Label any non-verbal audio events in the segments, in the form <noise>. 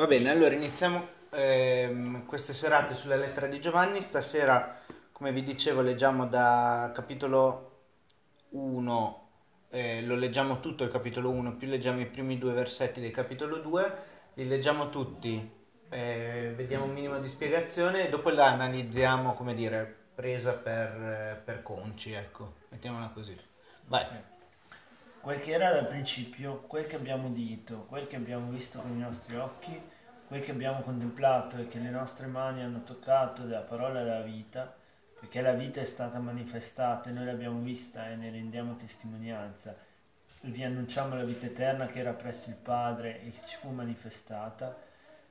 Va bene, allora iniziamo ehm, queste serate sulla lettera di Giovanni. Stasera, come vi dicevo, leggiamo da capitolo 1, eh, lo leggiamo tutto il capitolo 1, più leggiamo i primi due versetti del capitolo 2, li leggiamo tutti, eh, vediamo un minimo di spiegazione e dopo la analizziamo, come dire, presa per, per conci, ecco, mettiamola così. Vai. Quel che era dal principio, quel che abbiamo udito, quel che abbiamo visto con i nostri occhi, quel che abbiamo contemplato e che le nostre mani hanno toccato della parola della vita, perché la vita è stata manifestata e noi l'abbiamo vista e ne rendiamo testimonianza. Vi annunciamo la vita eterna che era presso il Padre e che ci fu manifestata.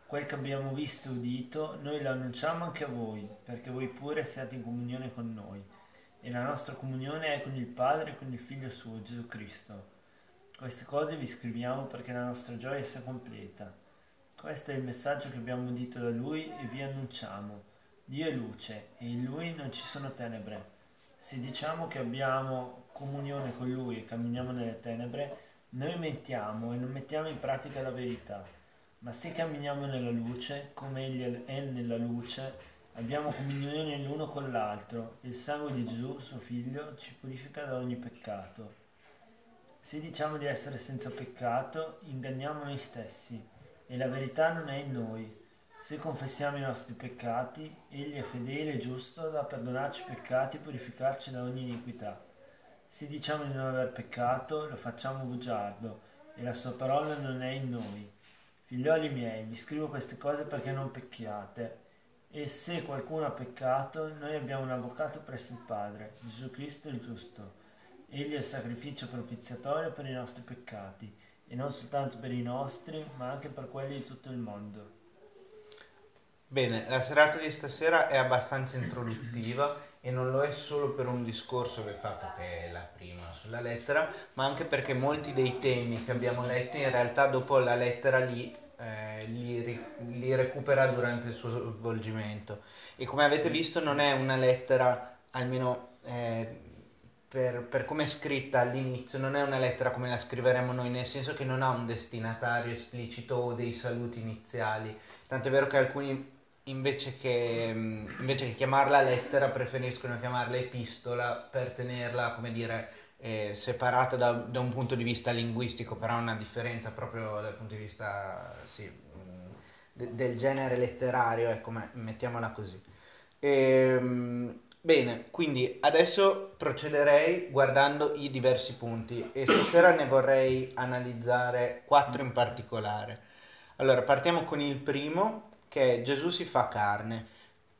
Quel che abbiamo visto e udito, noi lo annunciamo anche a voi, perché voi pure siate in comunione con noi e la nostra comunione è con il Padre e con il Figlio suo, Gesù Cristo. Queste cose vi scriviamo perché la nostra gioia sia completa. Questo è il messaggio che abbiamo udito da Lui e vi annunciamo. Dio è luce e in Lui non ci sono tenebre. Se diciamo che abbiamo comunione con Lui e camminiamo nelle tenebre, noi mentiamo e non mettiamo in pratica la verità. Ma se camminiamo nella luce, come Egli è nella luce, Abbiamo comunione l'uno con l'altro e il sangue di Gesù, suo figlio, ci purifica da ogni peccato. Se diciamo di essere senza peccato, inganniamo noi stessi e la verità non è in noi. Se confessiamo i nostri peccati, Egli è fedele e giusto da perdonarci i peccati e purificarci da ogni iniquità. Se diciamo di non aver peccato, lo facciamo bugiardo e la sua parola non è in noi. Figlioli miei, vi scrivo queste cose perché non pecchiate. E se qualcuno ha peccato, noi abbiamo un avvocato presso il Padre, Gesù Cristo il giusto. Egli è il sacrificio propiziatorio per i nostri peccati, e non soltanto per i nostri, ma anche per quelli di tutto il mondo. Bene, la serata di stasera è abbastanza introduttiva e non lo è solo per un discorso che è fatto che è la prima sulla lettera, ma anche perché molti dei temi che abbiamo letto in realtà dopo la lettera lì eh, li, li, recupera durante il suo svolgimento. E come avete visto non è una lettera, almeno eh, per, per come è scritta all'inizio, non è una lettera come la scriveremo noi, nel senso che non ha un destinatario esplicito o dei saluti iniziali. Tanto è vero che alcuni invece che, mm, invece che chiamarla lettera preferiscono chiamarla epistola per tenerla, come dire, eh, separata da, da, un punto di vista linguistico, però ha una differenza proprio dal punto di vista sì, mm, de, del genere letterario, ecco, mettiamola così. E, ehm, bene, quindi adesso procederei guardando i diversi punti e stasera ne vorrei analizzare quattro in particolare. Allora, partiamo con il primo, che è Gesù si fa carne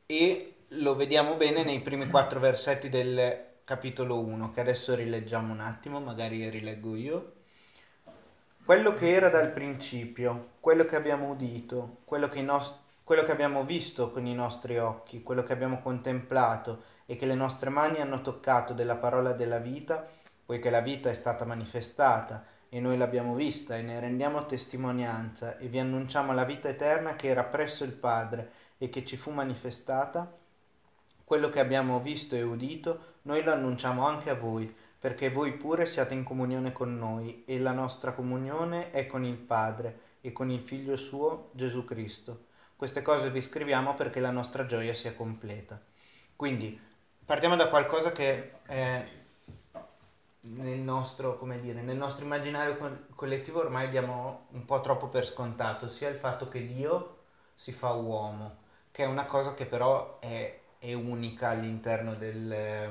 e lo vediamo bene nei primi quattro versetti del capitolo 1, che adesso rileggiamo un attimo, magari rileggo io. Quello che era dal principio, quello che abbiamo udito, quello che, nos- quello che abbiamo visto con i nostri occhi, quello che abbiamo contemplato e che le nostre mani hanno toccato della parola della vita, poiché la vita è stata manifestata e noi l'abbiamo vista e ne rendiamo testimonianza e vi annunciamo la vita eterna che era presso il Padre e che ci fu manifestata, quello che abbiamo visto e udito, noi lo annunciamo anche a voi, perché voi pure siate in comunione con noi e la nostra comunione è con il Padre e con il Figlio suo, Gesù Cristo. Queste cose vi scriviamo perché la nostra gioia sia completa. Quindi partiamo da qualcosa che è nel nostro, come dire, nel nostro immaginario collettivo ormai diamo un po' troppo per scontato, sia il fatto che Dio si fa uomo, che è una cosa che però è è unica all'interno del,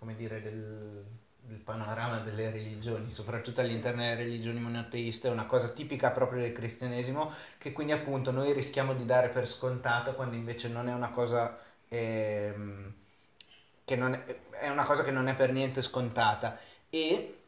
um, dire, del, del, panorama delle religioni, soprattutto all'interno delle religioni monoteiste, è una cosa tipica proprio del cristianesimo che quindi appunto noi rischiamo di dare per scontato quando invece non è una cosa... Ehm, che non è, è una cosa che non è per niente scontata. E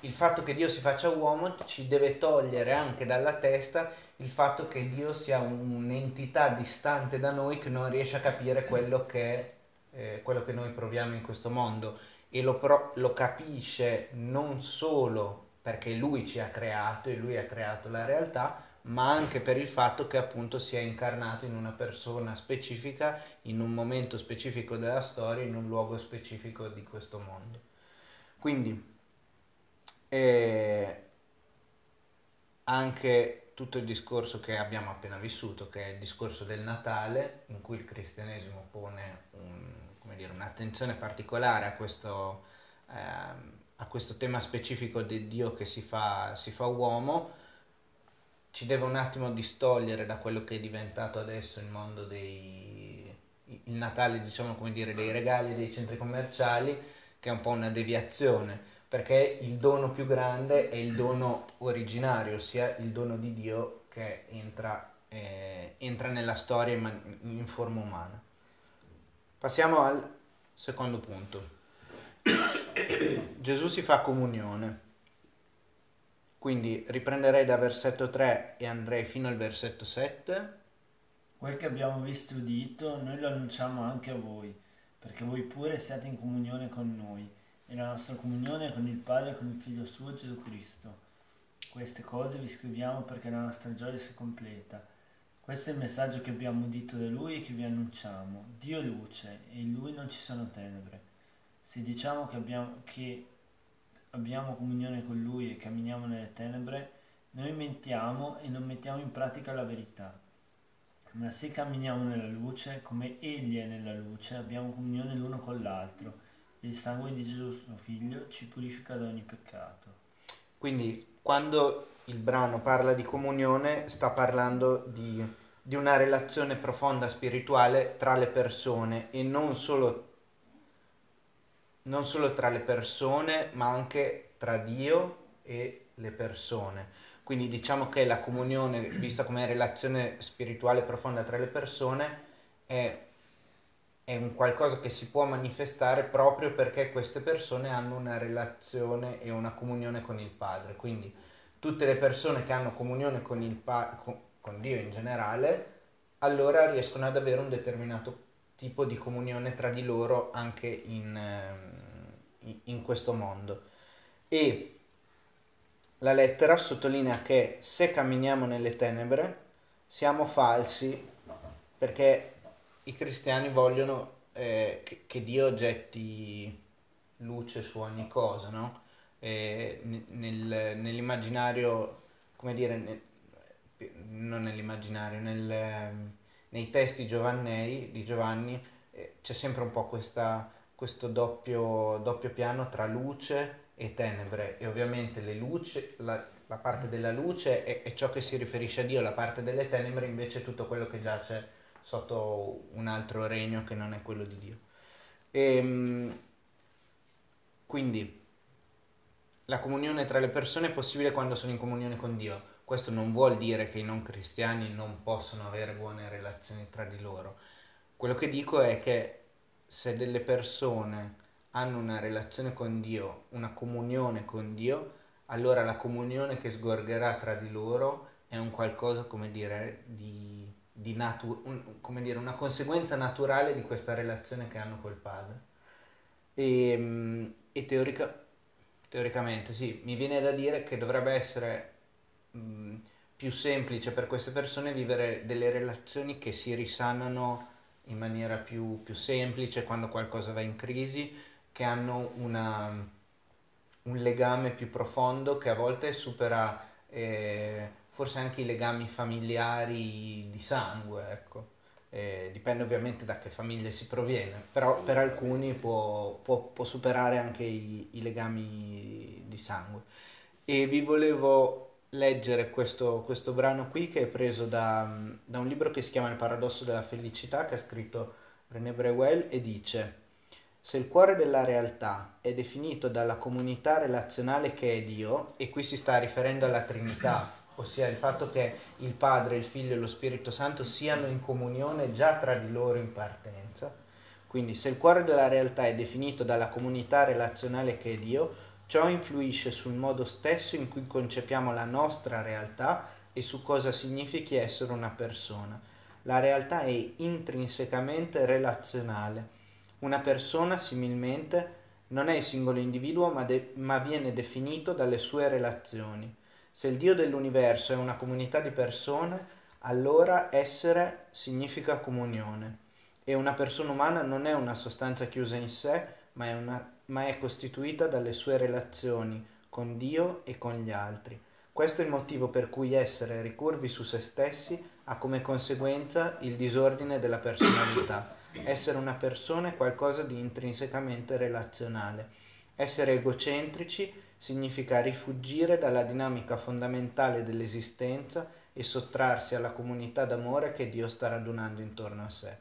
il fatto che Dio si faccia uomo ci deve togliere anche dalla testa il fatto che Dio sia un'entità distante da noi che non riesce a capire quello che, eh, quello che noi proviamo in questo mondo e lo, pro- lo capisce non solo perché lui ci ha creato e lui ha creato la realtà, ma anche per il fatto che appunto si è incarnato in una persona specifica, in un momento specifico della storia, in un luogo specifico di questo mondo. Quindi eh, anche tutto il discorso che abbiamo appena vissuto, che è il discorso del Natale, in cui il cristianesimo pone un, dire, un'attenzione particolare a questo, eh, a questo, tema specifico di Dio che si fa, si fa uomo, ci deve un attimo distogliere da quello che è diventato adesso il mondo dei... il Natale, diciamo come dire, dei regali dei centri commerciali, che è un po' una deviazione perché il dono più grande è il dono originario, ossia il dono di Dio che entra, eh, entra nella storia in, man- in forma umana. Passiamo al secondo punto. <coughs> Gesù si fa comunione. Quindi riprenderei da versetto 3 e andrei fino al versetto 7. Quel che abbiamo visto e udito, noi lo annunciamo anche a voi, perché voi pure siate in comunione con noi e la nostra comunione con il Padre e con il Figlio suo Gesù Cristo. Queste cose vi scriviamo perché la nostra gioia si completa. Questo è il messaggio che abbiamo udito da Lui e che vi annunciamo. Dio è luce e in Lui non ci sono tenebre. Se diciamo che abbiamo, che abbiamo comunione con Lui e camminiamo nelle tenebre, noi mentiamo e non mettiamo in pratica la verità. Ma se camminiamo nella luce, come Egli è nella luce, abbiamo comunione l'uno con l'altro il sangue di Gesù suo figlio ci purifica da ogni peccato. Quindi quando il brano parla di comunione sta parlando di, di una relazione profonda spirituale tra le persone e non solo, non solo tra le persone ma anche tra Dio e le persone. Quindi diciamo che la comunione, vista come relazione spirituale profonda tra le persone, è è un qualcosa che si può manifestare proprio perché queste persone hanno una relazione e una comunione con il Padre. Quindi tutte le persone che hanno comunione con, il pa- con, Dio in generale, allora riescono ad avere un determinato tipo di comunione tra di loro anche in, ehm, in questo mondo. E la lettera sottolinea che se camminiamo nelle tenebre siamo falsi perché i cristiani vogliono eh, che, che, Dio getti luce su ogni cosa, no? Nel, nell'immaginario, come dire, nel, non nell'immaginario, nel, nei testi giovannei di Giovanni eh, c'è sempre un po' questa, questo doppio, doppio, piano tra luce e tenebre e ovviamente le luci, la, la parte della luce è, è, ciò che si riferisce a Dio, la parte delle tenebre invece è tutto quello che giace sotto un altro regno che non è quello di Dio. E, ehm, quindi la comunione tra le persone è possibile quando sono in comunione con Dio. Questo non vuol dire che i non cristiani non possono avere buone relazioni tra di loro. Quello che dico è che se delle persone hanno una relazione con Dio, una comunione con Dio, allora la comunione che sgorgerà tra di loro è un qualcosa, come dire, di di natu- un, come dire, una conseguenza naturale di questa relazione che hanno col padre. E, ehm, e teorica, teoricamente sì, mi viene da dire che dovrebbe essere mh, più semplice per queste persone vivere delle relazioni che si risanano in maniera più, più semplice quando qualcosa va in crisi, che hanno una, un legame più profondo che a volte supera... Eh, forse anche i legami familiari di sangue, ecco. Eh, dipende ovviamente da che famiglia si proviene, però per alcuni può, può, può superare anche i, i, legami di sangue. E vi volevo leggere questo, questo brano qui che è preso da, da, un libro che si chiama Il paradosso della felicità, che ha scritto René Breuel e dice se il cuore della realtà è definito dalla comunità relazionale che è Dio, e qui si sta riferendo alla Trinità, ossia il fatto che il Padre, il Figlio e lo Spirito Santo siano in comunione già tra di loro in partenza. Quindi se il cuore della realtà è definito dalla comunità relazionale che è Dio, ciò influisce sul modo stesso in cui concepiamo la nostra realtà e su cosa significhi essere una persona. La realtà è intrinsecamente relazionale. Una persona, similmente, non è il singolo individuo, ma, de- ma viene definito dalle sue relazioni. Se il Dio dell'universo è una comunità di persone, allora essere significa comunione. E una persona umana non è una sostanza chiusa in sé, ma è, una, ma è costituita dalle sue relazioni con Dio e con gli altri. Questo è il motivo per cui essere ricurvi su se stessi ha come conseguenza il disordine della personalità. Essere una persona è qualcosa di intrinsecamente relazionale. Essere egocentrici significa rifuggire dalla dinamica fondamentale dell'esistenza e sottrarsi alla comunità d'amore che Dio sta radunando intorno a sé.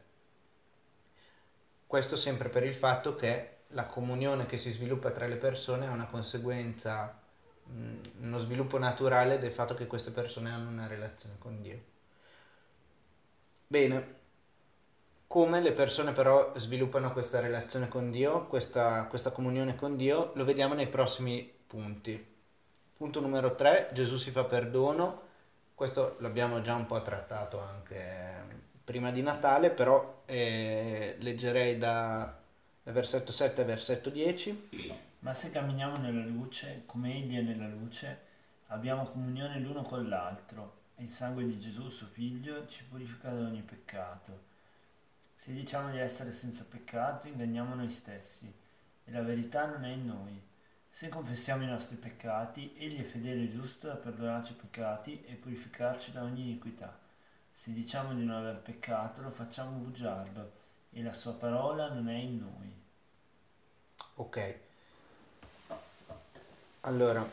Questo sempre per il fatto che la comunione che si sviluppa tra le persone ha una conseguenza Mm, uno sviluppo naturale del fatto che queste persone hanno una relazione con Dio. Bene, come le persone però sviluppano questa relazione con Dio, questa, questa comunione con Dio, lo vediamo nei prossimi punti. Punto numero 3, Gesù si fa perdono, questo l'abbiamo già un po' trattato anche prima di Natale, però eh, leggerei da, versetto 7 a versetto 10. Ma se camminiamo nella luce, come Egli è nella luce, abbiamo comunione l'uno con l'altro e il sangue di Gesù, suo Figlio, ci purifica da ogni peccato. Se diciamo di essere senza peccato, inganniamo noi stessi e la verità non è in noi. Se confessiamo i nostri peccati, Egli è fedele e giusto da perdonarci i peccati e purificarci da ogni iniquità. Se diciamo di non aver peccato, lo facciamo bugiardo e la sua parola non è in noi. Ok. Allora,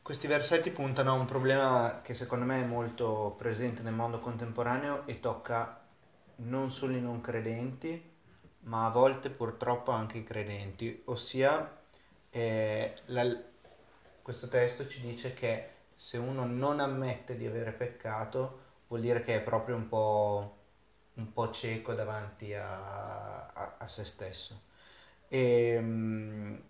questi versetti puntano a un problema che secondo me è molto presente nel mondo contemporaneo e tocca non solo i non credenti, ma a volte purtroppo anche i credenti, ossia eh, la, questo testo ci dice che se uno non ammette di avere peccato vuol dire che è proprio un po', un po cieco davanti a, a, a se stesso. E, ehm,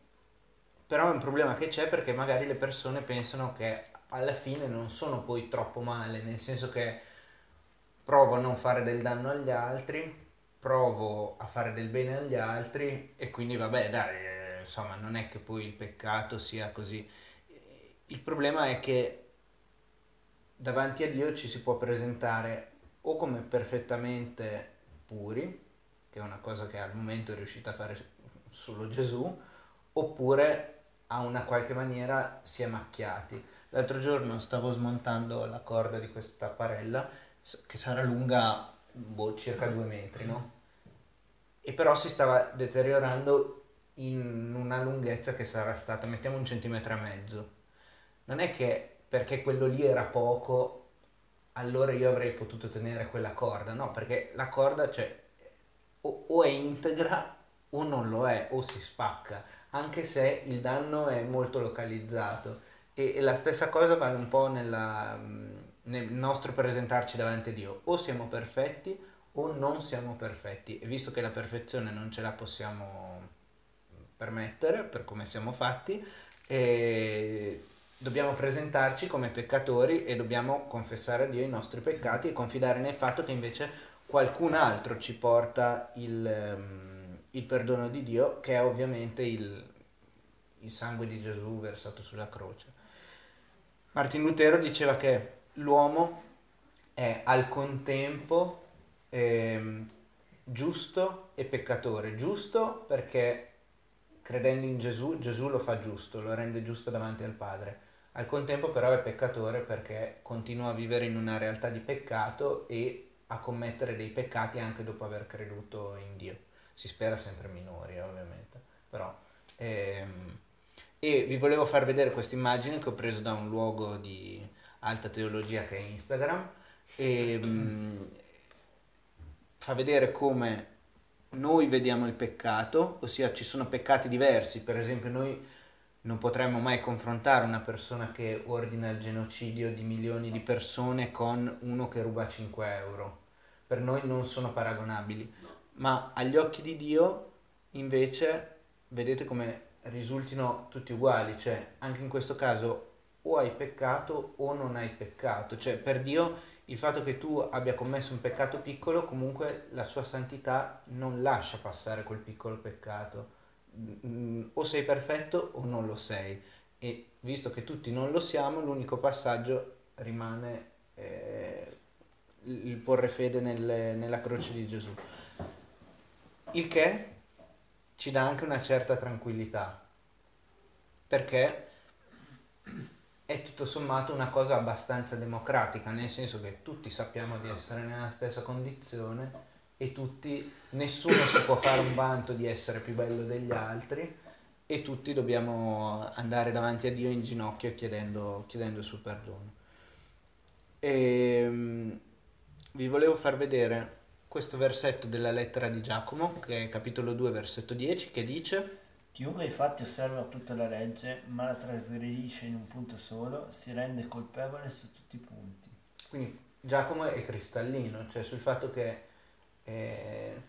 però è un problema che c'è perché magari le persone pensano che alla fine non sono poi troppo male, nel senso che provo a non fare del danno agli altri, provo a fare del bene agli altri e quindi vabbè dai, insomma non è che poi il peccato sia così. Il problema è che davanti a Dio ci si può presentare o come perfettamente puri, che è una cosa che al momento è riuscita a fare solo Gesù, oppure a una qualche maniera si è macchiati. L'altro giorno stavo smontando la corda di questa parella che sarà lunga boh, circa due metri, no? E però si stava deteriorando in una lunghezza che sarà stata, mettiamo un centimetro e mezzo. Non è che perché quello lì era poco, allora io avrei potuto tenere quella corda, no, perché la corda, cioè, o, o è integra o non lo è, o si spacca anche se il danno è molto localizzato. E, e la stessa cosa vale un po' nella, nel nostro presentarci davanti a Dio. O siamo perfetti o non siamo perfetti. E visto che la perfezione non ce la possiamo permettere per come siamo fatti, dobbiamo presentarci come peccatori e dobbiamo confessare a Dio i nostri peccati e confidare nel fatto che invece qualcun altro ci porta il il perdono di Dio, che è ovviamente il, il sangue di Gesù versato sulla croce. Martin Lutero diceva che l'uomo è al contempo eh, giusto e peccatore. Giusto perché credendo in Gesù, Gesù lo fa giusto, lo rende giusto davanti al Padre. Al contempo però è peccatore perché continua a vivere in una realtà di peccato e a commettere dei peccati anche dopo aver creduto in Dio si spera sempre minori ovviamente, però... Ehm, e vi volevo far vedere questa immagine che ho preso da un luogo di alta teologia che è Instagram e ehm, fa vedere come noi vediamo il peccato, ossia ci sono peccati diversi, per esempio noi non potremmo mai confrontare una persona che ordina il genocidio di milioni di persone con uno che ruba 5 euro. Per noi non sono paragonabili. Ma agli occhi di Dio invece vedete come risultino tutti uguali, cioè anche in questo caso o hai peccato o non hai peccato, cioè per Dio il fatto che tu abbia commesso un peccato piccolo comunque la sua santità non lascia passare quel piccolo peccato, mm, o sei perfetto o non lo sei. E visto che tutti non lo siamo l'unico passaggio rimane eh, il porre fede nel, nella croce di Gesù. Il che ci dà anche una certa tranquillità, perché è tutto sommato una cosa abbastanza democratica, nel senso che tutti sappiamo di essere nella stessa condizione e tutti, nessuno si può fare un vanto di essere più bello degli altri e tutti dobbiamo andare davanti a Dio in ginocchio chiedendo, chiedendo il suo perdono. E, ehm, vi volevo far vedere questo versetto della lettera di Giacomo, che è capitolo 2, versetto 10, che dice Chiunque infatti osserva tutta la legge, ma la trasgredisce in un punto solo, si rende colpevole su tutti i punti. Quindi Giacomo è cristallino, cioè sul fatto che eh,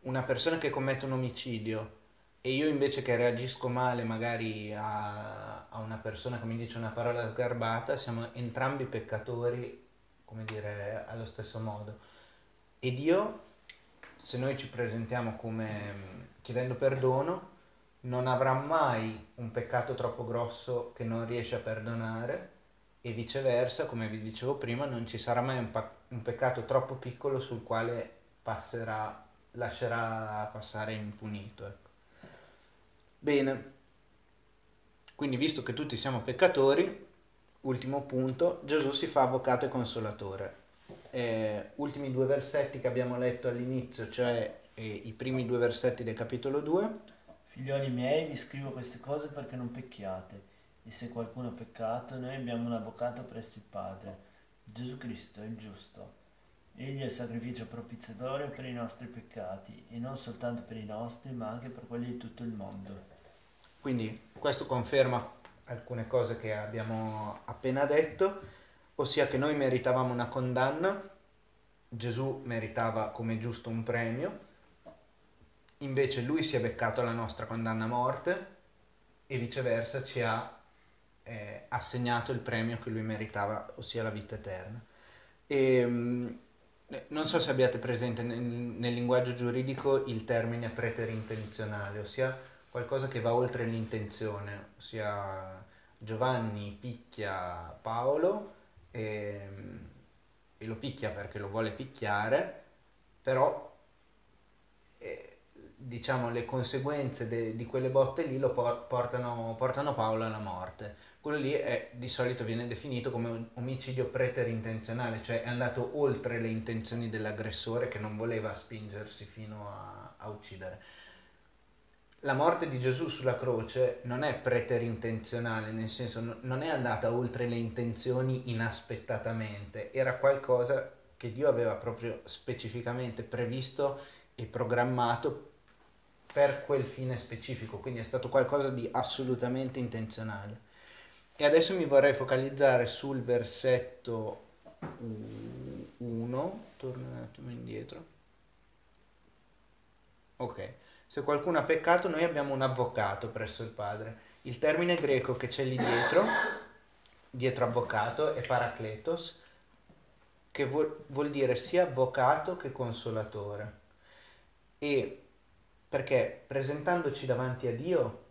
una persona che commette un omicidio e io invece che reagisco male magari a, a una persona che mi dice una parola sgarbata, siamo entrambi peccatori, come dire, allo stesso modo. E Dio, se noi ci presentiamo come chiedendo perdono, non avrà mai un peccato troppo grosso che non riesce a perdonare e viceversa, come vi dicevo prima, non ci sarà mai un, pa- un peccato troppo piccolo sul quale passerà, lascerà passare impunito. Ecco. Bene, quindi visto che tutti siamo peccatori, ultimo punto, Gesù si fa avvocato e consolatore. Eh, ultimi due versetti che abbiamo letto all'inizio, cioè eh, i primi due versetti del capitolo 2. Figlioli miei, vi scrivo queste cose perché non pecchiate, e se qualcuno ha peccato, noi abbiamo un avvocato presso il Padre, Gesù Cristo, il giusto. Egli è il sacrificio propiziatorio per i nostri peccati, e non soltanto per i nostri, ma anche per quelli di tutto il mondo. Quindi questo conferma alcune cose che abbiamo appena detto, ossia che noi meritavamo una condanna, Gesù meritava come giusto un premio, invece lui si è beccato la nostra condanna a morte e viceversa ci ha eh, assegnato il premio che lui meritava, ossia la vita eterna. E, ehm, non so se abbiate presente nel, nel linguaggio giuridico il termine preterintenzionale, ossia qualcosa che va oltre l'intenzione, ossia Giovanni picchia Paolo e, e lo picchia perché lo vuole picchiare, però eh, diciamo le conseguenze de, di quelle botte lì lo por- portano, portano Paolo alla morte quello lì è, di solito viene definito come omicidio preterintenzionale, cioè è andato oltre le intenzioni dell'aggressore che non voleva spingersi fino a, a uccidere. La morte di Gesù sulla croce non è preterintenzionale, nel senso non è andata oltre le intenzioni inaspettatamente, era qualcosa che Dio aveva proprio specificamente previsto e programmato per quel fine specifico, quindi è stato qualcosa di assolutamente intenzionale. E adesso mi vorrei focalizzare sul versetto 1, torno un attimo indietro. Ok, se qualcuno ha peccato noi abbiamo un avvocato presso il Padre. Il termine greco che c'è lì dietro, dietro avvocato, è paracletos, che vuol, vuol dire sia avvocato che consolatore. E perché presentandoci davanti a Dio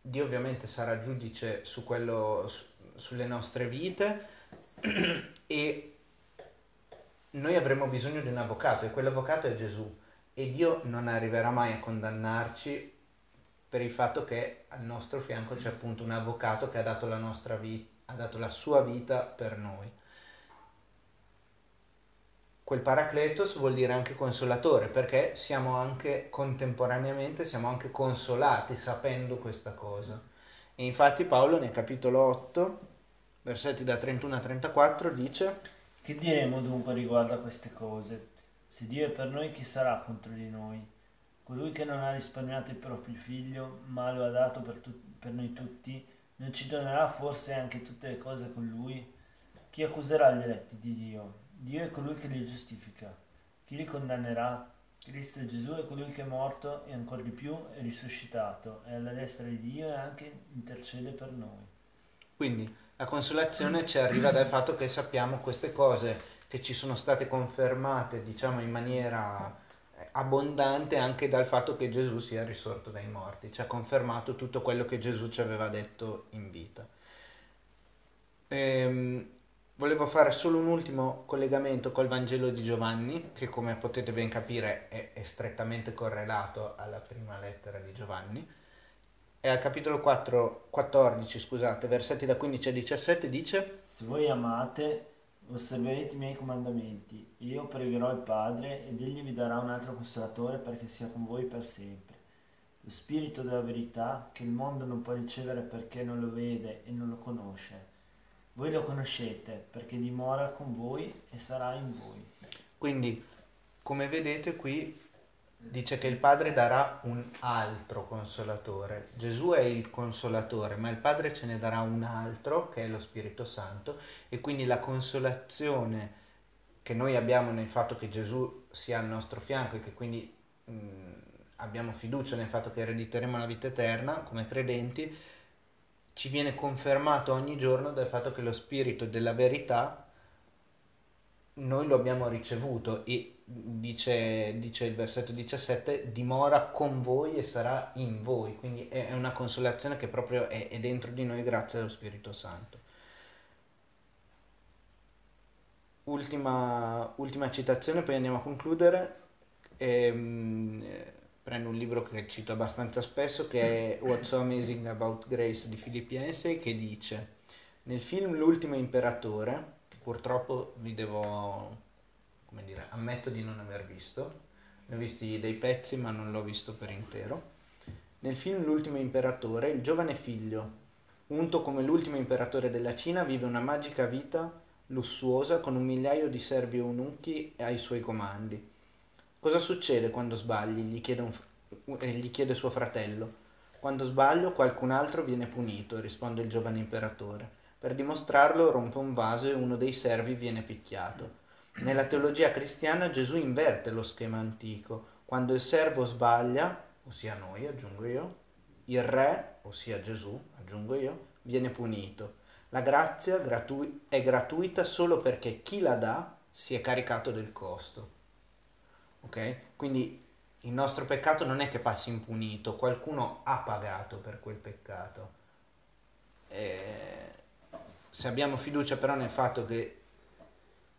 Dio ovviamente sarà giudice su quello, su, sulle nostre vite <clears throat> e noi avremo bisogno di un avvocato e quell'avvocato è Gesù e Dio non arriverà mai a condannarci per il fatto che al nostro fianco c'è appunto un avvocato che ha dato la, vita, ha dato la sua vita per noi. Quel paracletos vuol dire anche consolatore, perché siamo anche contemporaneamente, siamo anche consolati sapendo questa cosa. E infatti Paolo nel capitolo 8, versetti da 31 a 34, dice Che diremo dunque riguardo a queste cose? Se Dio è per noi, chi sarà contro di noi? Colui che non ha risparmiato il proprio figlio, ma lo ha dato per, tu- per noi tutti, non ci donerà forse anche tutte le cose con lui? Chi accuserà gli eletti di Dio? Dio è colui che li giustifica. Chi li condannerà? Cristo Gesù è colui che è morto e ancora di più è risuscitato, è alla destra di Dio e anche intercede per noi. Quindi la consolazione ci arriva dal fatto che sappiamo queste cose che ci sono state confermate, diciamo, in maniera eh, abbondante anche dal fatto che Gesù sia risorto dai morti, ci ha confermato tutto quello che Gesù ci aveva detto in vita. Ehm, volevo fare solo un ultimo collegamento col Vangelo di Giovanni, che come potete ben capire è, è strettamente correlato alla prima lettera di Giovanni. è al capitolo 4, 14, scusate, versetti da 15 a 17, dice Se voi amate, osserverete i miei comandamenti. Io pregherò il Padre ed egli vi darà un altro consolatore perché sia con voi per sempre. Lo Spirito della verità che il mondo non può ricevere perché non lo vede e non lo conosce. Voi lo conoscete perché dimora con voi e sarà in voi. Quindi, come vedete qui dice che il Padre darà un altro consolatore. Gesù è il consolatore, ma il Padre ce ne darà un altro, che è lo Spirito Santo, e quindi la consolazione che noi abbiamo nel fatto che Gesù sia al nostro fianco e che quindi mh, abbiamo fiducia nel fatto che erediteremo la vita eterna come credenti, ci viene confermato ogni giorno dal fatto che lo Spirito della verità noi lo abbiamo ricevuto e dice, dice, il versetto 17, dimora con voi e sarà in voi, quindi è una consolazione che proprio è, è dentro di noi grazie allo Spirito Santo. Ultima, ultima citazione, poi andiamo a concludere. Ehm, prendo un libro che cito abbastanza spesso, che è What's So Amazing About Grace di Philip Yancey, che dice, nel film L'ultimo imperatore, purtroppo vi devo, come dire, ammetto di non aver visto, ne ho visti dei pezzi ma non l'ho visto per intero. Nel film L'ultimo imperatore, il giovane figlio, unto come l'ultimo imperatore della Cina, vive una magica vita lussuosa con un migliaio di servi eunuchi ai suoi comandi. Cosa succede quando sbagli? Gli chiede, un, eh, gli chiede suo fratello. Quando sbaglio qualcun altro viene punito, risponde il giovane imperatore. Per dimostrarlo rompe un vaso e uno dei servi viene picchiato. Nella teologia cristiana Gesù inverte lo schema antico. Quando il servo sbaglia, ossia noi, aggiungo io, il re, ossia Gesù, aggiungo io, viene punito. La grazia gratu- è gratuita solo perché chi la dà si è caricato del costo. Ok? Quindi il nostro peccato non è che passi impunito, qualcuno ha pagato per quel peccato. E se abbiamo fiducia però nel fatto che,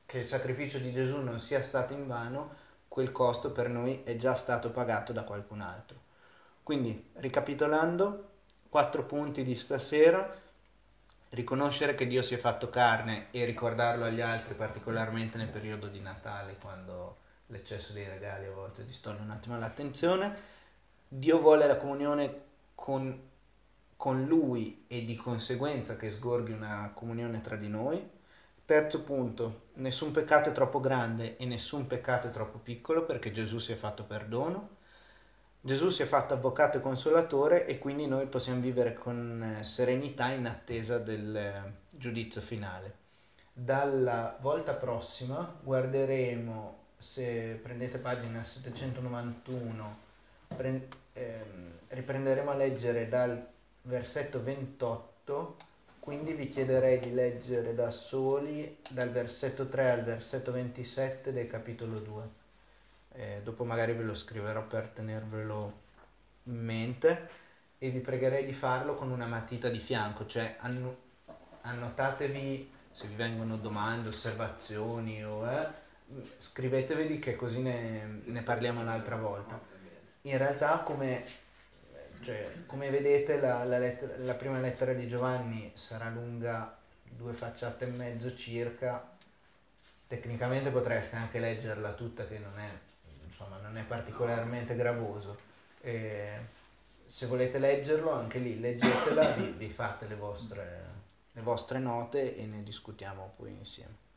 che il sacrificio di Gesù non sia stato in vano, quel costo per noi è già stato pagato da qualcun altro. Quindi, ricapitolando, quattro punti di stasera, riconoscere che Dio si è fatto carne e ricordarlo agli altri, particolarmente nel periodo di Natale, quando l'eccesso dei regali a volte distoglie un attimo l'attenzione. Dio vuole la comunione con con lui e di conseguenza che sgorghi una comunione tra di noi. Terzo punto, nessun peccato è troppo grande e nessun peccato è troppo piccolo perché Gesù si è fatto perdono. Gesù si è fatto avvocato e consolatore e quindi noi possiamo vivere con eh, serenità in attesa del eh, giudizio finale. Dalla volta prossima guarderemo, se prendete pagina 791, pre- ehm, riprenderemo a leggere dal versetto 28, quindi vi chiederei di leggere da soli dal versetto 3 al versetto 27 del capitolo 2. Eh, dopo magari ve lo scriverò per tenervelo in mente e vi pregherei di farlo con una matita di fianco, cioè anno- annotatevi se vi vengono domande, osservazioni o eh, scriveteveli che così ne, ne parliamo un'altra volta. In realtà come cioè, come vedete la, la, lettera, la, prima lettera di Giovanni sarà lunga due facciate e mezzo circa. Tecnicamente potreste anche leggerla tutta che non è, insomma, non è particolarmente gravoso. E se volete leggerlo anche lì leggetela, vi, vi fate le vostre, le vostre note e ne discutiamo poi insieme.